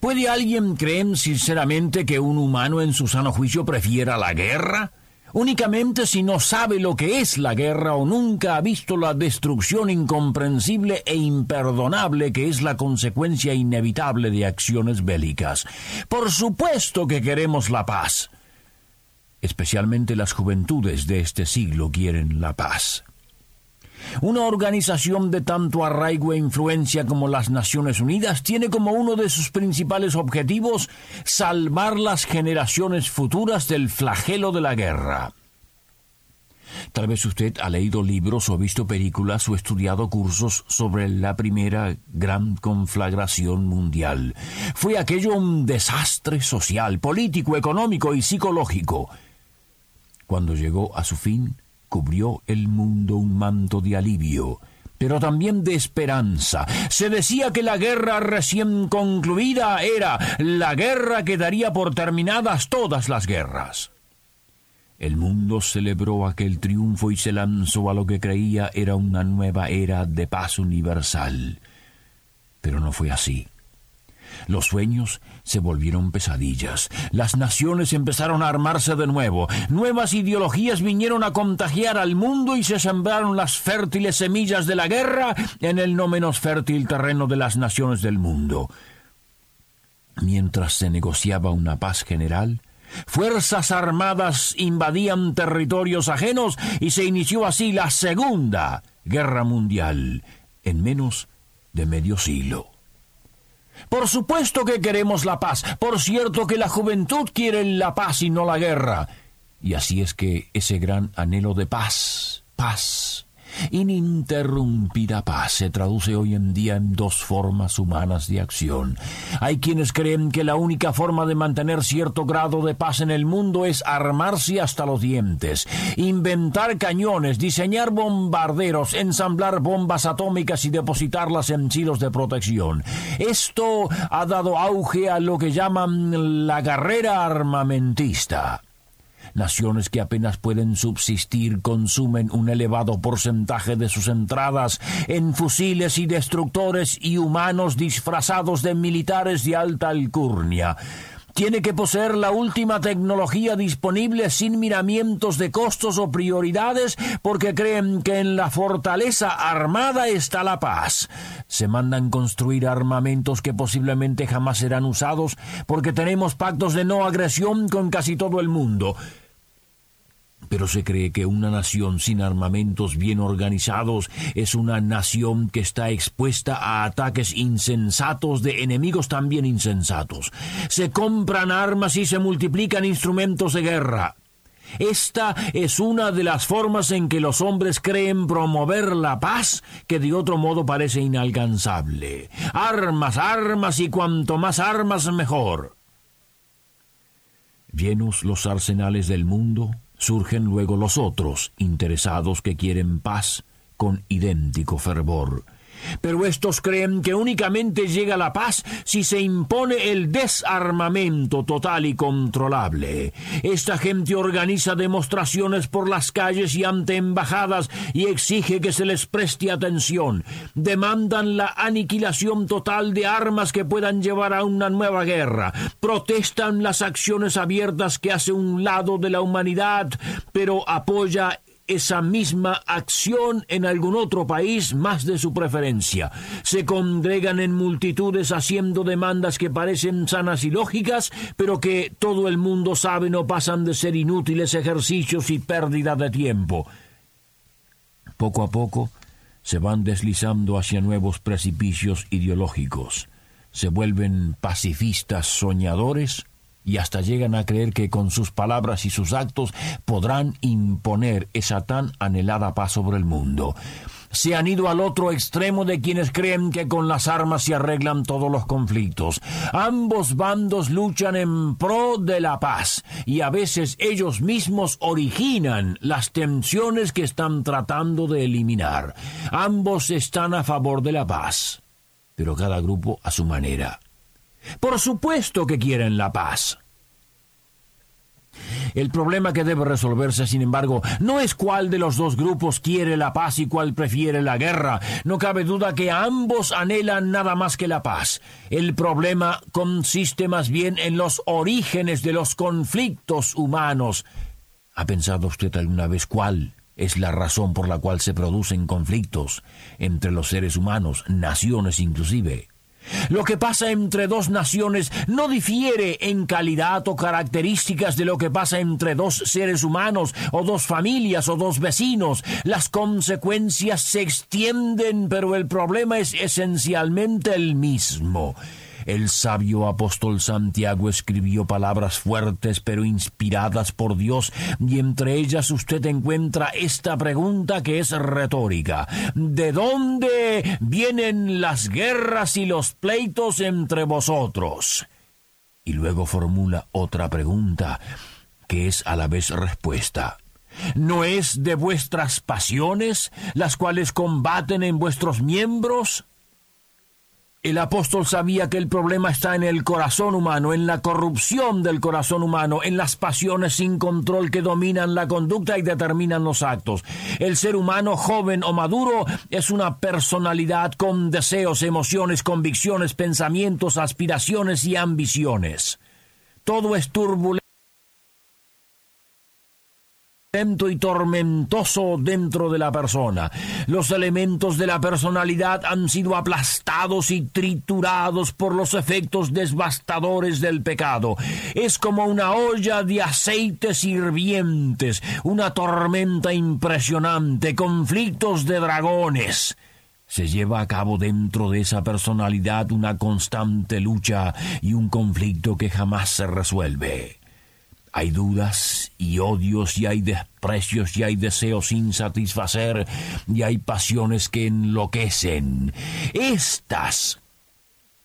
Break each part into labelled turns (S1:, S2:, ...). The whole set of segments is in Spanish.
S1: ¿Puede alguien creer sinceramente que un humano en su sano juicio prefiera la guerra? Únicamente si no sabe lo que es la guerra o nunca ha visto la destrucción incomprensible e imperdonable que es la consecuencia inevitable de acciones bélicas. Por supuesto que queremos la paz. Especialmente las juventudes de este siglo quieren la paz. Una organización de tanto arraigo e influencia como las Naciones Unidas tiene como uno de sus principales objetivos salvar las generaciones futuras del flagelo de la guerra. Tal vez usted ha leído libros o visto películas o estudiado cursos sobre la primera gran conflagración mundial. Fue aquello un desastre social, político, económico y psicológico. Cuando llegó a su fin, cubrió el mundo un manto de alivio, pero también de esperanza. Se decía que la guerra recién concluida era la guerra que daría por terminadas todas las guerras. El mundo celebró aquel triunfo y se lanzó a lo que creía era una nueva era de paz universal. Pero no fue así. Los sueños se volvieron pesadillas. Las naciones empezaron a armarse de nuevo. Nuevas ideologías vinieron a contagiar al mundo y se sembraron las fértiles semillas de la guerra en el no menos fértil terreno de las naciones del mundo. Mientras se negociaba una paz general, Fuerzas armadas invadían territorios ajenos y se inició así la Segunda Guerra Mundial en menos de medio siglo. Por supuesto que queremos la paz. Por cierto que la juventud quiere la paz y no la guerra. Y así es que ese gran anhelo de paz, paz, Ininterrumpida paz se traduce hoy en día en dos formas humanas de acción. Hay quienes creen que la única forma de mantener cierto grado de paz en el mundo es armarse hasta los dientes, inventar cañones, diseñar bombarderos, ensamblar bombas atómicas y depositarlas en silos de protección. Esto ha dado auge a lo que llaman la carrera armamentista. Naciones que apenas pueden subsistir consumen un elevado porcentaje de sus entradas en fusiles y destructores y humanos disfrazados de militares de alta alcurnia tiene que poseer la última tecnología disponible sin miramientos de costos o prioridades porque creen que en la fortaleza armada está la paz. Se mandan construir armamentos que posiblemente jamás serán usados porque tenemos pactos de no agresión con casi todo el mundo pero se cree que una nación sin armamentos bien organizados es una nación que está expuesta a ataques insensatos de enemigos también insensatos. Se compran armas y se multiplican instrumentos de guerra. Esta es una de las formas en que los hombres creen promover la paz que de otro modo parece inalcanzable. Armas, armas y cuanto más armas mejor. Llenos los arsenales del mundo, Surgen luego los otros, interesados que quieren paz con idéntico fervor. Pero estos creen que únicamente llega la paz si se impone el desarmamento total y controlable. Esta gente organiza demostraciones por las calles y ante embajadas y exige que se les preste atención. Demandan la aniquilación total de armas que puedan llevar a una nueva guerra. Protestan las acciones abiertas que hace un lado de la humanidad, pero apoya esa misma acción en algún otro país más de su preferencia. Se congregan en multitudes haciendo demandas que parecen sanas y lógicas, pero que todo el mundo sabe no pasan de ser inútiles ejercicios y pérdida de tiempo. Poco a poco se van deslizando hacia nuevos precipicios ideológicos. Se vuelven pacifistas soñadores y hasta llegan a creer que con sus palabras y sus actos podrán imponer esa tan anhelada paz sobre el mundo. se han ido al otro extremo de quienes creen que con las armas se arreglan todos los conflictos. Ambos bandos luchan en pro de la paz y a veces ellos mismos originan las tensiones que están tratando de eliminar. Ambos están a favor de la paz, pero cada grupo a su manera. Por supuesto que quieren la paz. El problema que debe resolverse, sin embargo, no es cuál de los dos grupos quiere la paz y cuál prefiere la guerra. No cabe duda que ambos anhelan nada más que la paz. El problema consiste más bien en los orígenes de los conflictos humanos. ¿Ha pensado usted alguna vez cuál es la razón por la cual se producen conflictos entre los seres humanos, naciones inclusive? Lo que pasa entre dos naciones no difiere en calidad o características de lo que pasa entre dos seres humanos o dos familias o dos vecinos. Las consecuencias se extienden, pero el problema es esencialmente el mismo. El sabio apóstol Santiago escribió palabras fuertes pero inspiradas por Dios y entre ellas usted encuentra esta pregunta que es retórica. ¿De dónde vienen las guerras y los pleitos entre vosotros? Y luego formula otra pregunta que es a la vez respuesta. ¿No es de vuestras pasiones las cuales combaten en vuestros miembros? El apóstol sabía que el problema está en el corazón humano, en la corrupción del corazón humano, en las pasiones sin control que dominan la conducta y determinan los actos. El ser humano, joven o maduro, es una personalidad con deseos, emociones, convicciones, pensamientos, aspiraciones y ambiciones. Todo es turbulento y tormentoso dentro de la persona. Los elementos de la personalidad han sido aplastados y triturados por los efectos devastadores del pecado. Es como una olla de aceites hirvientes, una tormenta impresionante, conflictos de dragones. Se lleva a cabo dentro de esa personalidad una constante lucha y un conflicto que jamás se resuelve. Hay dudas y odios y hay desprecios y hay deseos sin satisfacer y hay pasiones que enloquecen. Estas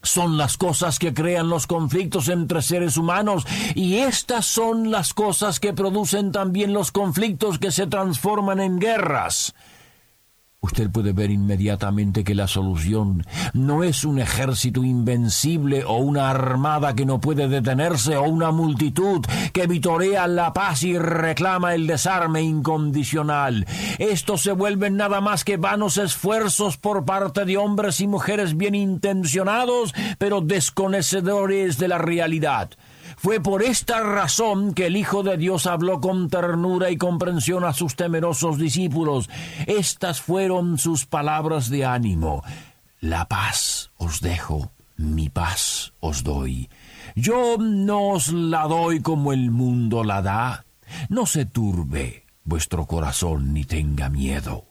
S1: son las cosas que crean los conflictos entre seres humanos y estas son las cosas que producen también los conflictos que se transforman en guerras usted puede ver inmediatamente que la solución no es un ejército invencible o una armada que no puede detenerse o una multitud que vitorea la paz y reclama el desarme incondicional. Estos se vuelven nada más que vanos esfuerzos por parte de hombres y mujeres bien intencionados, pero desconocedores de la realidad. Fue por esta razón que el Hijo de Dios habló con ternura y comprensión a sus temerosos discípulos. Estas fueron sus palabras de ánimo. La paz os dejo, mi paz os doy. Yo no os la doy como el mundo la da. No se turbe vuestro corazón ni tenga miedo.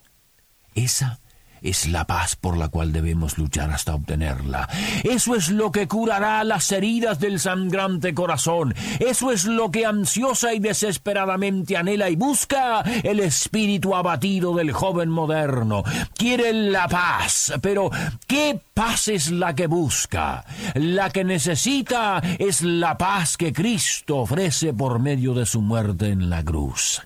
S1: Esa es la paz por la cual debemos luchar hasta obtenerla. Eso es lo que curará las heridas del sangrante corazón. Eso es lo que ansiosa y desesperadamente anhela y busca el espíritu abatido del joven moderno. Quiere la paz, pero ¿qué paz es la que busca? La que necesita es la paz que Cristo ofrece por medio de su muerte en la cruz.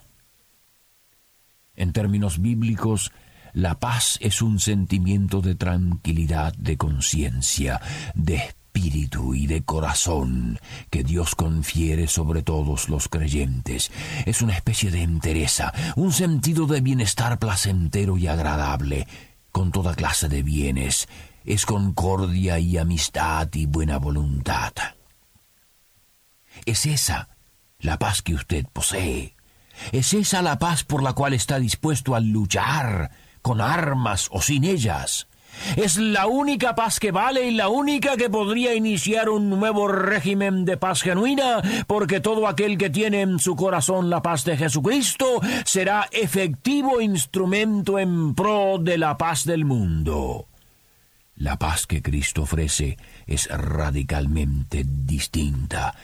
S1: En términos bíblicos, la paz es un sentimiento de tranquilidad de conciencia, de espíritu y de corazón que Dios confiere sobre todos los creyentes. Es una especie de entereza, un sentido de bienestar placentero y agradable, con toda clase de bienes. Es concordia y amistad y buena voluntad. Es esa la paz que usted posee. Es esa la paz por la cual está dispuesto a luchar con armas o sin ellas. Es la única paz que vale y la única que podría iniciar un nuevo régimen de paz genuina, porque todo aquel que tiene en su corazón la paz de Jesucristo será efectivo instrumento en pro de la paz del mundo. La paz que Cristo ofrece es radicalmente distinta.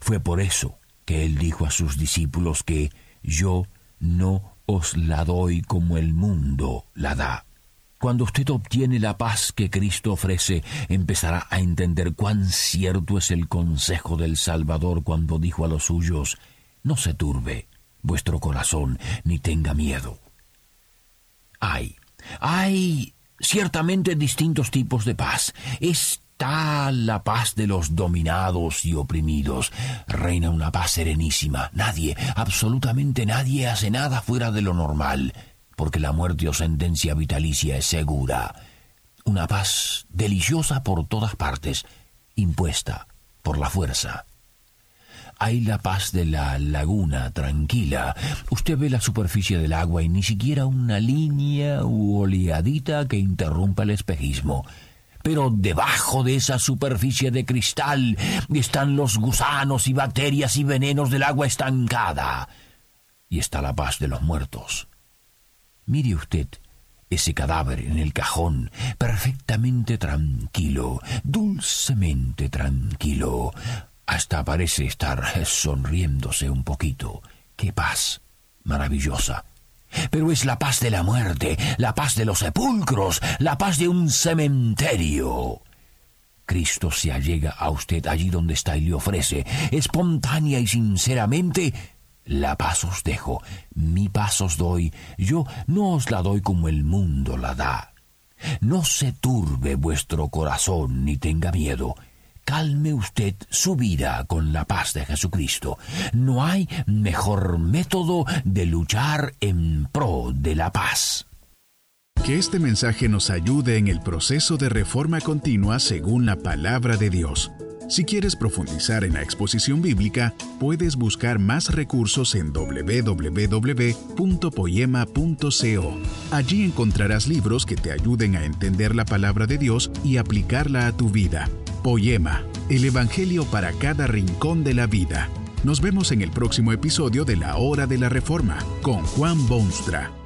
S1: Fue por eso que él dijo a sus discípulos que yo no os la doy como el mundo la da. Cuando usted obtiene la paz que Cristo ofrece, empezará a entender cuán cierto es el consejo del Salvador cuando dijo a los suyos, No se turbe vuestro corazón, ni tenga miedo. Hay, hay ciertamente distintos tipos de paz. Está la paz de los dominados y oprimidos. Reina una paz serenísima. Nadie, absolutamente nadie hace nada fuera de lo normal porque la muerte o sentencia vitalicia es segura. Una paz deliciosa por todas partes, impuesta por la fuerza. Hay la paz de la laguna tranquila. Usted ve la superficie del agua y ni siquiera una línea u oleadita que interrumpa el espejismo. Pero debajo de esa superficie de cristal están los gusanos y bacterias y venenos del agua estancada. Y está la paz de los muertos Mire usted ese cadáver en el cajón, perfectamente tranquilo, dulcemente tranquilo. Hasta parece estar sonriéndose un poquito. ¡Qué paz! Maravillosa. Pero es la paz de la muerte, la paz de los sepulcros, la paz de un cementerio. Cristo se allega a usted allí donde está y le ofrece, espontánea y sinceramente, la paz os dejo, mi paz os doy, yo no os la doy como el mundo la da. No se turbe vuestro corazón ni tenga miedo. Calme usted su vida con la paz de Jesucristo. No hay mejor método de luchar en pro de la paz.
S2: Que este mensaje nos ayude en el proceso de reforma continua según la palabra de Dios. Si quieres profundizar en la exposición bíblica, puedes buscar más recursos en www.poema.co. Allí encontrarás libros que te ayuden a entender la palabra de Dios y aplicarla a tu vida. Poema, el Evangelio para cada rincón de la vida. Nos vemos en el próximo episodio de La Hora de la Reforma con Juan Bonstra.